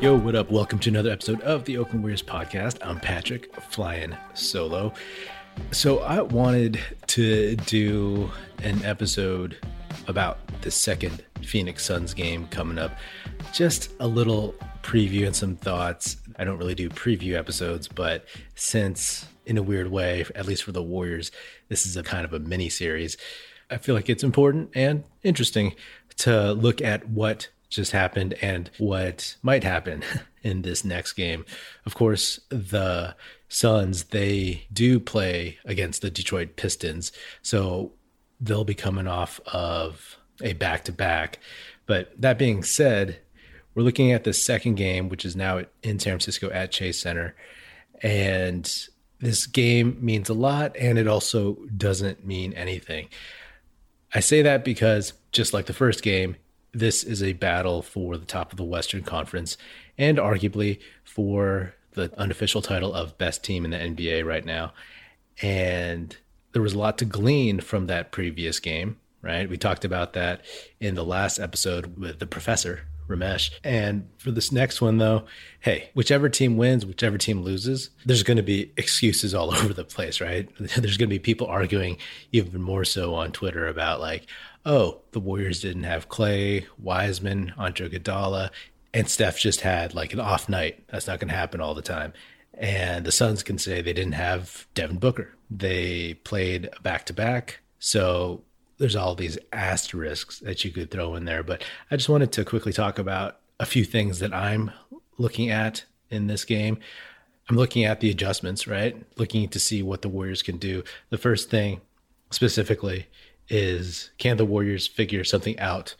Yo, what up? Welcome to another episode of the Oakland Warriors podcast. I'm Patrick, flying solo. So, I wanted to do an episode about the second Phoenix Suns game coming up. Just a little preview and some thoughts. I don't really do preview episodes, but since in a weird way, at least for the Warriors, this is a kind of a mini series. I feel like it's important and interesting to look at what just happened and what might happen in this next game. Of course, the Suns, they do play against the Detroit Pistons. So they'll be coming off of a back to back. But that being said, we're looking at the second game, which is now in San Francisco at Chase Center. And this game means a lot, and it also doesn't mean anything. I say that because, just like the first game, this is a battle for the top of the Western Conference and arguably for the unofficial title of best team in the NBA right now. And there was a lot to glean from that previous game, right? We talked about that in the last episode with the professor, Ramesh. And for this next one, though, hey, whichever team wins, whichever team loses, there's going to be excuses all over the place, right? There's going to be people arguing even more so on Twitter about, like, oh, the Warriors didn't have Klay, Wiseman, Andre Iguodala, and Steph just had like an off night. That's not going to happen all the time. And the Suns can say they didn't have Devin Booker. They played back to back. So there's all these asterisks that you could throw in there. But I just wanted to quickly talk about a few things that I'm looking at in this game. I'm looking at the adjustments, right? Looking to see what the Warriors can do. The first thing specifically is can the Warriors figure something out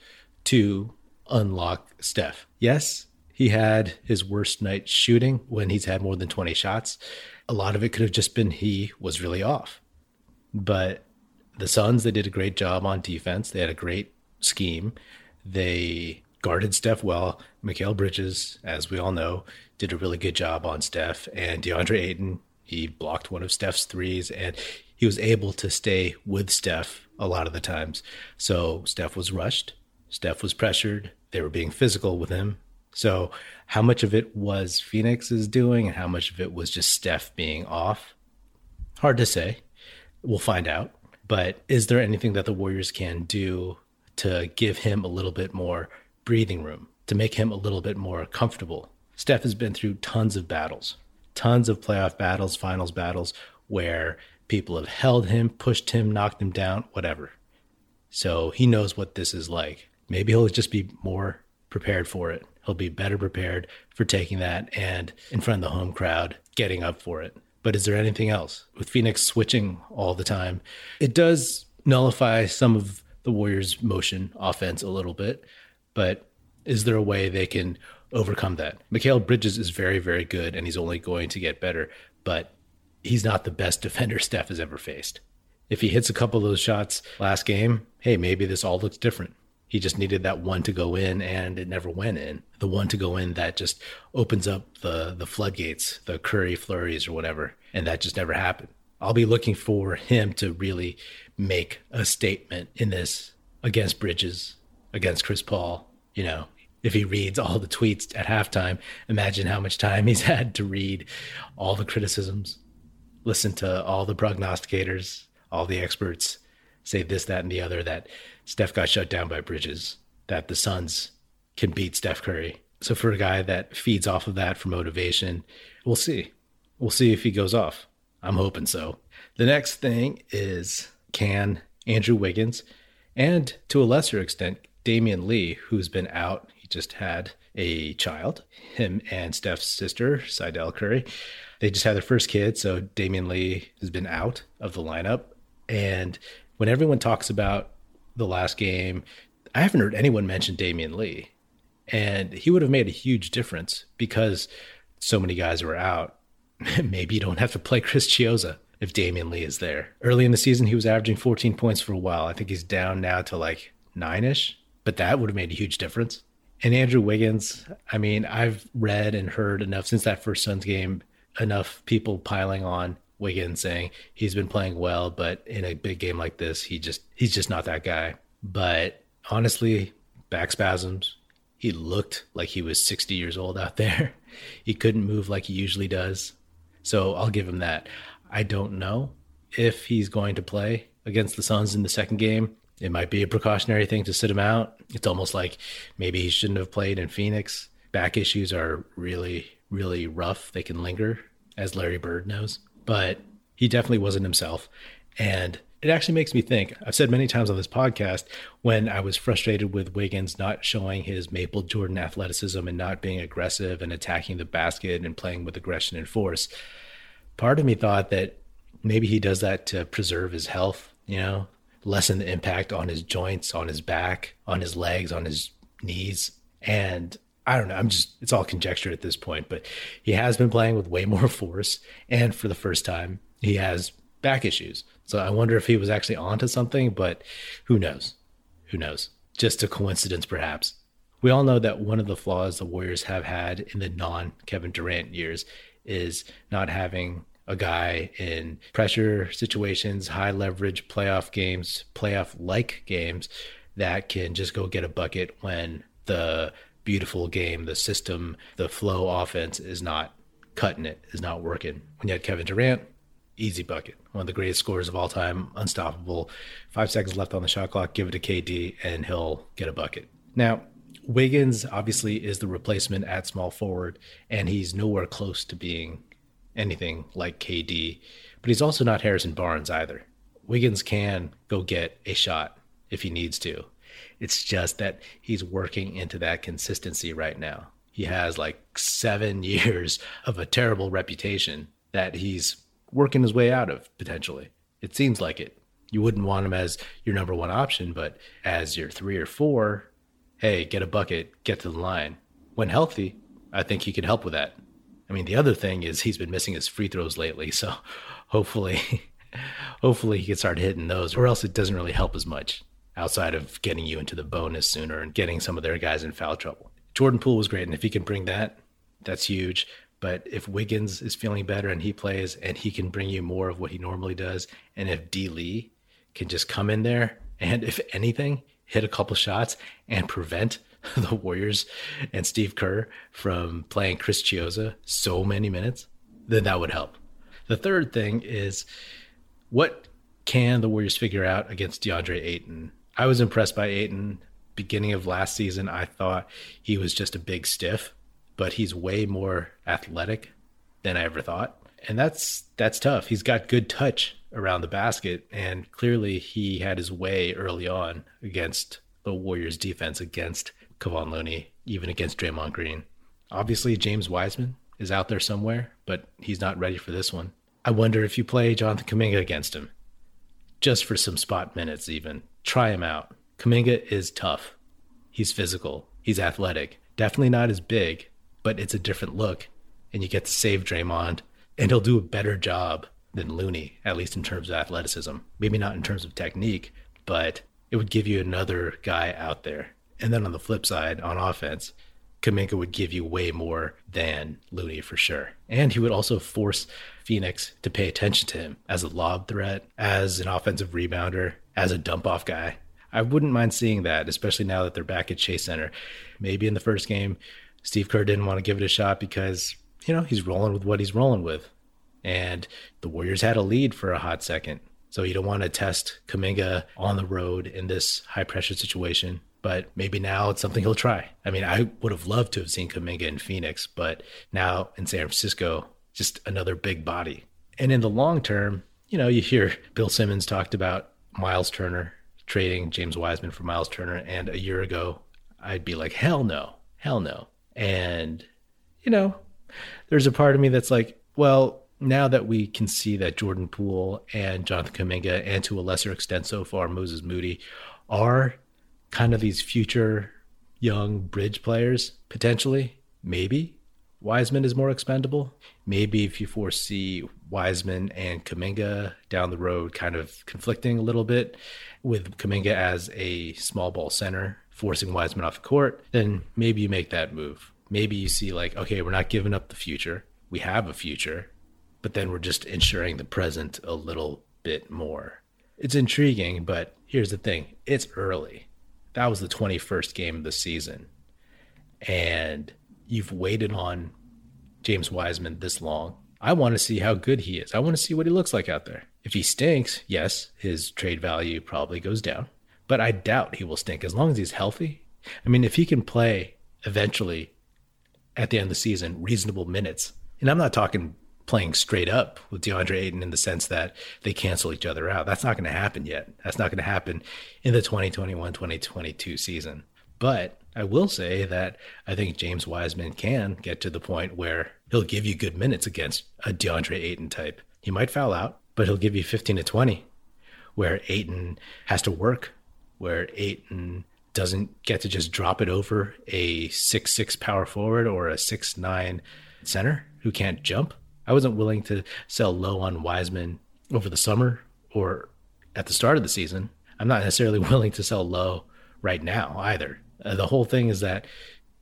to unlock Steph? Yes, he had his worst night shooting when he's had more than 20 shots. A lot of it could have just been he was really off. But the Suns, they did a great job on defense. They had a great scheme. They guarded Steph well. Mikal Bridges, as we all know, did a really good job on Steph. And DeAndre Ayton, he blocked one of Steph's threes and he was able to stay with Steph a lot of the times. So Steph was rushed, Steph was pressured, they were being physical with him. So how much of it was Phoenix is doing and how much of it was just Steph being off? Hard to say. We'll find out. But is there anything that the Warriors can do to give him a little bit more breathing room, to make him a little bit more comfortable? Steph has been through tons of battles, tons of playoff battles, finals battles, where People have held him, pushed him, knocked him down, whatever. So he knows what this is like. Maybe he'll just be more prepared for it. He'll be better prepared for taking that and in front of the home crowd, getting up for it. But is there anything else? With Phoenix switching all the time, it does nullify some of the Warriors' motion offense a little bit. But is there a way they can overcome that? Mikal Bridges is very, very good and he's only going to get better. But he's not the best defender Steph has ever faced. If he hits a couple of those shots last game, hey, maybe this all looks different. He just needed that one to go in and it never went in. The one to go in that just opens up the the floodgates, the Curry flurries or whatever, and that just never happened. I'll be looking for him to really make a statement in this against Bridges, against Chris Paul, you know, if he reads all the tweets at halftime, imagine how much time he's had to read all the criticisms listen to all the prognosticators, all the experts say this, that, and the other that Steph got shut down by Bridges, that the Suns can beat Steph Curry. So for a guy that feeds off of that for motivation, we'll see. We'll see if he goes off. I'm hoping so. The next thing is can Andrew Wiggins and to a lesser extent Damion Lee, who's been out, just had a child, him and Steph's sister, Sydel Curry. They just had their first kid, so Damion Lee has been out of the lineup. And when everyone talks about the last game, I haven't heard anyone mention Damion Lee. And he would have made a huge difference because so many guys were out. Maybe you don't have to play Chris Chiozza if Damion Lee is there. Early in the season, he was averaging 14 points for a while. I think he's down now to like nine ish, but that would have made a huge difference. And Andrew Wiggins, I mean, I've read and heard enough since that first Suns game enough people piling on Wiggins saying he's been playing well, but in a big game like this, he just he's just not that guy. But honestly, back spasms, he looked like he was 60 years old out there. He couldn't move like he usually does. So I'll give him that. I don't know if he's going to play against the Suns in the second game. It might be a precautionary thing to sit him out. It's almost like maybe he shouldn't have played in Phoenix. Back issues are really, really rough. They can linger, as Larry Bird knows. But he definitely wasn't himself. And it actually makes me think. I've said many times on this podcast when I was frustrated with Wiggins not showing his Maple Jordan athleticism and not being aggressive and attacking the basket and playing with aggression and force. Part of me thought that maybe he does that to preserve his health, you know, lessen the impact on his joints, on his back, on his legs, on his knees. And I don't know. I'm just, it's all conjecture at this point, but he has been playing with way more force. And for the first time, he has back issues. So I wonder if he was actually onto something, but who knows? Who knows? Just a coincidence, perhaps. We all know that one of the flaws the Warriors have had in the non Kevin Durant years is not having a guy in pressure situations, high leverage playoff games, playoff like games that can just go get a bucket when the beautiful game, the system, the flow offense is not cutting it, is not working. When you had Kevin Durant, easy bucket. One of the greatest scorers of all time, unstoppable. Five seconds left on the shot clock, give it to KD, and he'll get a bucket. Now, Wiggins obviously is the replacement at small forward, and he's nowhere close to being anything like KD, but he's also not Harrison Barnes either. Wiggins can go get a shot if he needs to. It's just that he's working into that consistency right now. He has like seven years of a terrible reputation that he's working his way out of potentially. It seems like it. You wouldn't want him as your number one option, but as your three or four, hey, get a bucket, get to the line. When healthy, I think he could help with that. I mean, the other thing is he's been missing his free throws lately, so hopefully, hopefully he can start hitting those, or else it doesn't really help as much outside of getting you into the bonus sooner and getting some of their guys in foul trouble. Jordan Poole was great, and if he can bring that, that's huge. But if Wiggins is feeling better and he plays and he can bring you more of what he normally does, and if D Lee can just come in there and if anything, hit a couple shots and prevent the Warriors and Steve Kerr from playing Chris Chiozza so many minutes, then that would help. The third thing is what can the Warriors figure out against DeAndre Ayton? I was impressed by Ayton. Beginning of last season, I thought he was just a big stiff but he's way more athletic than I ever thought. And that's that's tough. He's got good touch around the basket and clearly he had his way early on against the Warriors defense against Kevon Looney, even against Draymond Green. Obviously James Wiseman is out there somewhere, but he's not ready for this one. I wonder if you play Jonathan Kuminga against him. Just for some spot minutes even. Try him out. Kuminga is tough. He's physical. He's athletic. Definitely not as big, but it's a different look, and you get to save Draymond, and he'll do a better job than Looney, at least in terms of athleticism. Maybe not in terms of technique, but it would give you another guy out there. And then on the flip side, on offense, Kuminga would give you way more than Looney for sure. And he would also force Phoenix to pay attention to him as a lob threat, as an offensive rebounder, as a dump off guy. I wouldn't mind seeing that, especially now that they're back at Chase Center. Maybe in the first game, Steve Kerr didn't want to give it a shot because, you know, he's rolling with what he's rolling with. And the Warriors had a lead for a hot second. So you don't want to test Kuminga on the road in this high pressure situation. But maybe now it's something he'll try. I mean, I would have loved to have seen Kuminga in Phoenix, but now in San Francisco, just another big body. And in the long term, you know, you hear Bill Simmons talked about Myles Turner trading James Wiseman for Myles Turner. And a year ago, I'd be like, hell no, hell no. And, you know, there's a part of me that's like, well, now that we can see that Jordan Poole and Jonathan Kuminga, and to a lesser extent so far, Moses Moody, are kind of these future young bridge players, potentially, maybe Wiseman is more expendable. Maybe if you foresee Wiseman and Kuminga down the road kind of conflicting a little bit, with Kuminga as a small ball center forcing Wiseman off the court, then maybe you make that move. Maybe you see, like, okay, we're not giving up the future. We have a future, but then we're just ensuring the present a little bit more. It's intriguing, but here's the thing it's early. That was the 21st game of the season. and you've waited on James Wiseman this long. I want to see how good he is. I want to see what he looks like out there. If he stinks, yes, his trade value probably goes down, but I doubt he will stink as long as he's healthy. I mean, if he can play eventually at the end of the season reasonable minutes, and I'm not talking playing straight up with DeAndre Ayton in the sense that they cancel each other out. That's not going to happen yet. That's not going to happen in the 2021 2022 season. But I will say that I think James Wiseman can get to the point where he'll give you good minutes against a DeAndre Ayton type. He might foul out, but he'll give you 15 to 20, where Ayton has to work, where Ayton doesn't get to just drop it over a six six power forward or a six nine center who can't jump. I wasn't willing to sell low on Wiseman over the summer or at the start of the season. I'm not necessarily willing to sell low right now either. Uh, the whole thing is that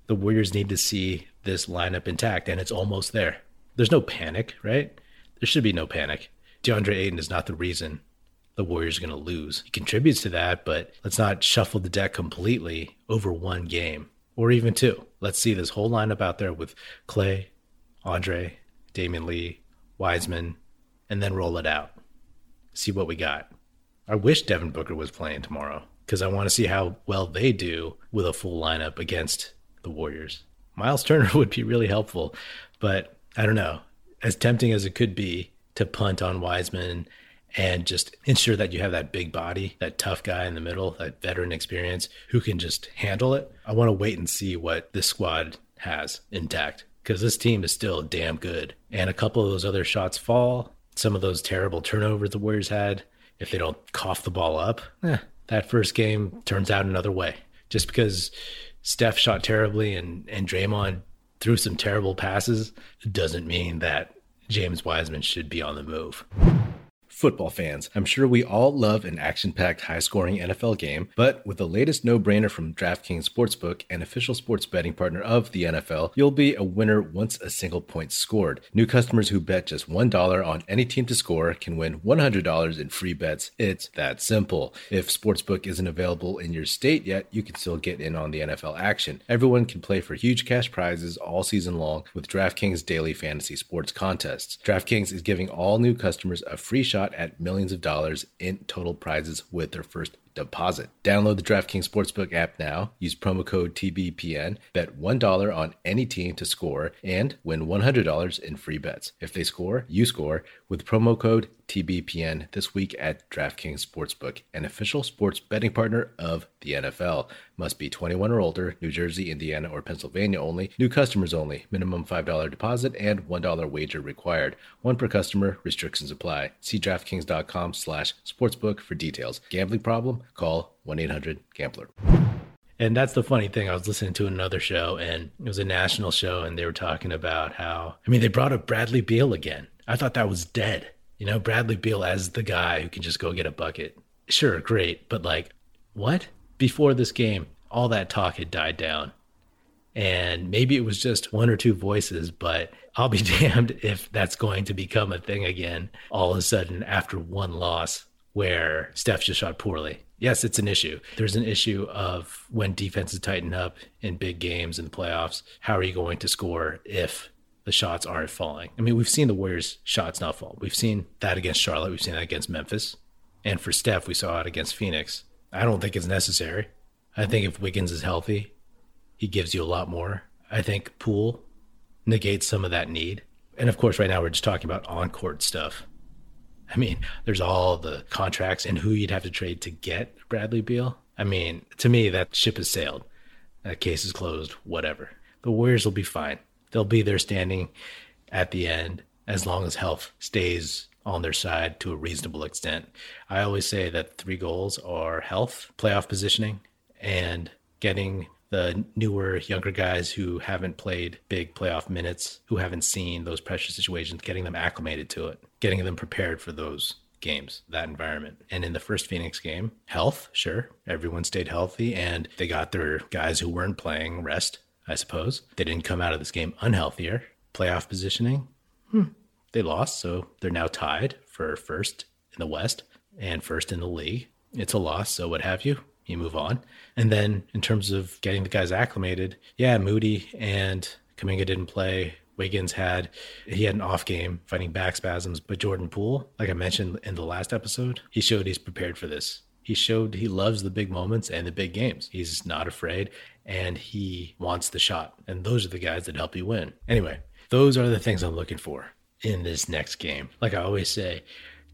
the Warriors need to see this lineup intact, and it's almost there. There's no panic, right? There should be no panic. DeAndre Ayton is not the reason the Warriors are going to lose. He contributes to that, but let's not shuffle the deck completely over one game or even two. Let's see this whole lineup out there with Klay, Andre, Damion Lee, Wiseman, and then roll it out. See what we got. I wish Devin Booker was playing tomorrow because I want to see how well they do with a full lineup against the Warriors. Myles Turner would be really helpful, but I don't know. As tempting as it could be to punt on Wiseman and just ensure that you have that big body, that tough guy in the middle, that veteran experience who can just handle it. I want to wait and see what this squad has intact because this team is still damn good. And a couple of those other shots fall. Some of those terrible turnovers the Warriors had, if they don't cough the ball up, eh, that first game turns out another way. Just because Steph shot terribly and, and Draymond threw some terrible passes doesn't mean that James Wiseman should be on the move football fans. I'm sure we all love an action packed, high scoring NFL game, but with the latest no brainer from DraftKings Sportsbook, an official sports betting partner of the NFL, you'll be a winner once a single point scored. New customers who bet just $1 on any team to score can win $100 in free bets. It's that simple. If Sportsbook isn't available in your state yet, you can still get in on the NFL action. Everyone can play for huge cash prizes all season long with DraftKings daily fantasy sports contests. DraftKings is giving all new customers a free shot shot at millions of dollars in total prizes with their first deposit. Download the DraftKings Sportsbook app now. Use promo code TBPN. Bet $1 on any team to score and win $100 in free bets. If they score, you score with promo code TBPN this week at DraftKings Sportsbook, an official sports betting partner of the NFL. Must be 21 or older, New Jersey, Indiana, or Pennsylvania only. New customers only. Minimum $5 deposit and $1 wager required. One per customer. Restrictions apply. See DraftKings.com slash sportsbook for details. Gambling problem? Call 1-800-GAMBLER. And that's the funny thing. I was listening to another show and it was a national show and they were talking about how, I mean, they brought up Bradley Beal again. I thought that was dead. You know, Bradley Beal as the guy who can just go get a bucket. Sure, great. But like, what? Before this game, all that talk had died down. And maybe it was just one or two voices, but I'll be damned if that's going to become a thing again all of a sudden after one loss where Steph just shot poorly. Yes, it's an issue. There's an issue of when defenses tighten up in big games in the playoffs, how are you going to score if the shots aren't falling? I mean, we've seen the Warriors' shots not fall. We've seen that against Charlotte. We've seen that against Memphis. And for Steph, we saw it against Phoenix. I don't think it's necessary. I think if Wiggins is healthy, he gives you a lot more. I think Poole negates some of that need. And of course, right now we're just talking about on court stuff. I mean, there's all the contracts and who you'd have to trade to get Bradley Beal. I mean, to me, that ship has sailed. That case is closed, whatever. The Warriors will be fine. They'll be there standing at the end as long as health stays on their side to a reasonable extent. I always say that three goals are health, playoff positioning, and getting the newer, younger guys who haven't played big playoff minutes, who haven't seen those pressure situations, getting them acclimated to it, getting them prepared for those games, that environment. And in the first Phoenix game, health, sure, everyone stayed healthy and they got their guys who weren't playing rest, I suppose. They didn't come out of this game unhealthier. Playoff positioning, hmm, they lost, so they're now tied for first in the West and first in the league. It's a loss, so what have you you move on. And then in terms of getting the guys acclimated, yeah, Moody and Kuminga didn't play. Wiggins had he had an off game fighting back spasms, but Jordan Poole, like I mentioned in the last episode, he showed he's prepared for this. He showed he loves the big moments and the big games. He's not afraid and he wants the shot. And those are the guys that help you win. Anyway, those are the things I'm looking for in this next game. Like I always say,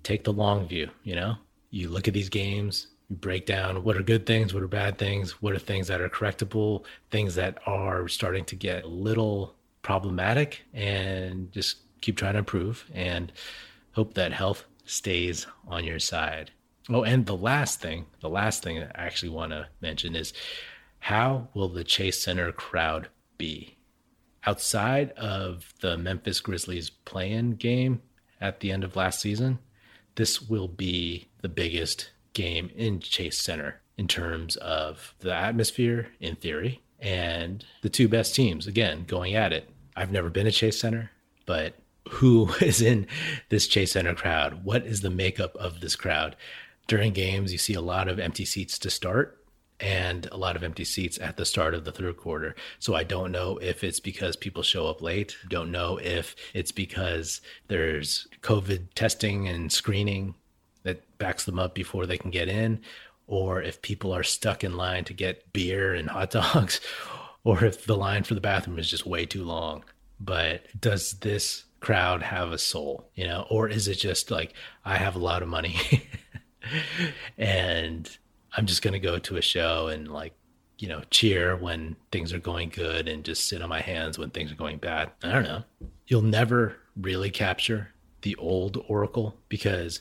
take the long view, you know? You look at these games, break down what are good things, what are bad things, what are things that are correctable, things that are starting to get a little problematic, and just keep trying to improve and hope that health stays on your side. Oh, and the last thing, the last thing I actually want to mention is how will the Chase Center crowd be? Outside of the Memphis Grizzlies play in game at the end of last season, this will be the biggest game in Chase Center in terms of the atmosphere, in theory, and the two best teams, again, going at it. I've never been to Chase Center, but who is in this Chase Center crowd? What is the makeup of this crowd? During games, you see a lot of empty seats to start and a lot of empty seats at the start of the third quarter. So I don't know if it's because people show up late. Don't know if it's because there's COVID testing and screening that backs them up before they can get in, or if people are stuck in line to get beer and hot dogs, or if the line for the bathroom is just way too long. But does this crowd have a soul, you know, or is it just like I have a lot of money and I'm just going to go to a show and like, you know, cheer when things are going good and just sit on my hands when things are going bad. I don't know. You'll never really capture the old Oracle because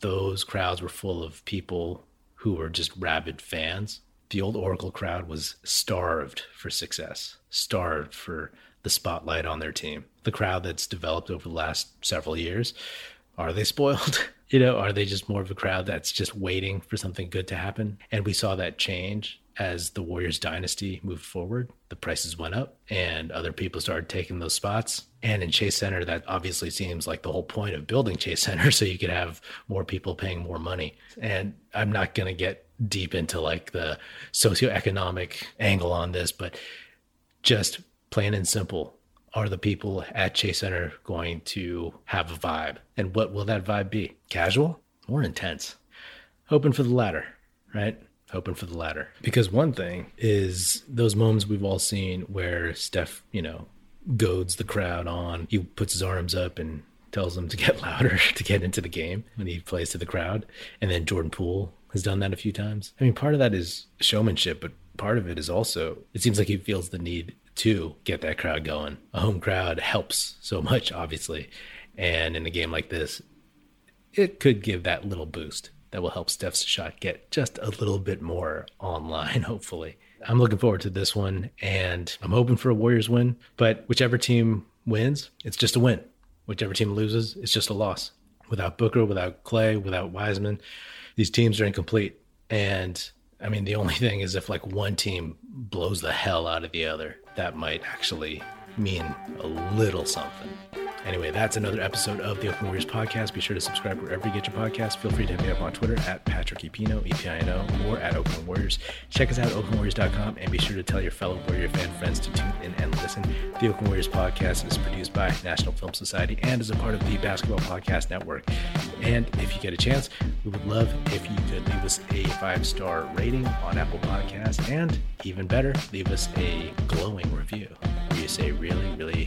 those crowds were full of people who were just rabid fans. The old Oracle crowd was starved for success, starved for the spotlight on their team. The crowd that's developed over the last several years, are they spoiled? you know, are they just more of a crowd that's just waiting for something good to happen? And we saw that change as the Warriors dynasty moved forward. The prices went up and other people started taking those spots. And in Chase Center, that obviously seems like the whole point of building Chase Center so you could have more people paying more money. And I'm not going to get deep into like the socioeconomic angle on this, but just plain and simple, are the people at Chase Center going to have a vibe? And what will that vibe be? Casual or intense? Hoping for the latter, right? Hoping for the latter. Because one thing is those moments we've all seen where Steph, you know, goads the crowd on. He puts his arms up and tells them to get louder to get into the game when he plays to the crowd. And then Jordan Poole has done that a few times. I mean, part of that is showmanship, but part of it is also, it seems like he feels the need to get that crowd going. A home crowd helps so much, obviously. And in a game like this, it could give that little boost that will help Steph's shot get just a little bit more online, hopefully. I'm looking forward to this one and I'm hoping for a Warriors win, but whichever team wins, it's just a win. Whichever team loses, it's just a loss. Without Booker, without Klay, without Wiseman, these teams are incomplete. And I mean, the only thing is if like one team blows the hell out of the other, that might actually mean a little something. Anyway, that's another episode of the Oakland Warriors podcast. Be sure to subscribe wherever you get your podcast. Feel free to hit me up on Twitter at Patrick Epino, E-P-I-N-O, or at Oakland Warriors. Check us out at OaklandWarriors.com and be sure to tell your fellow Warrior fan friends to tune in and listen. The Oakland Warriors podcast is produced by National Film Society and is a part of the Basketball Podcast Network. And if you get a chance, we would love if you could leave us a five-star rating on Apple Podcasts and even better, leave us a glowing review where you say really, really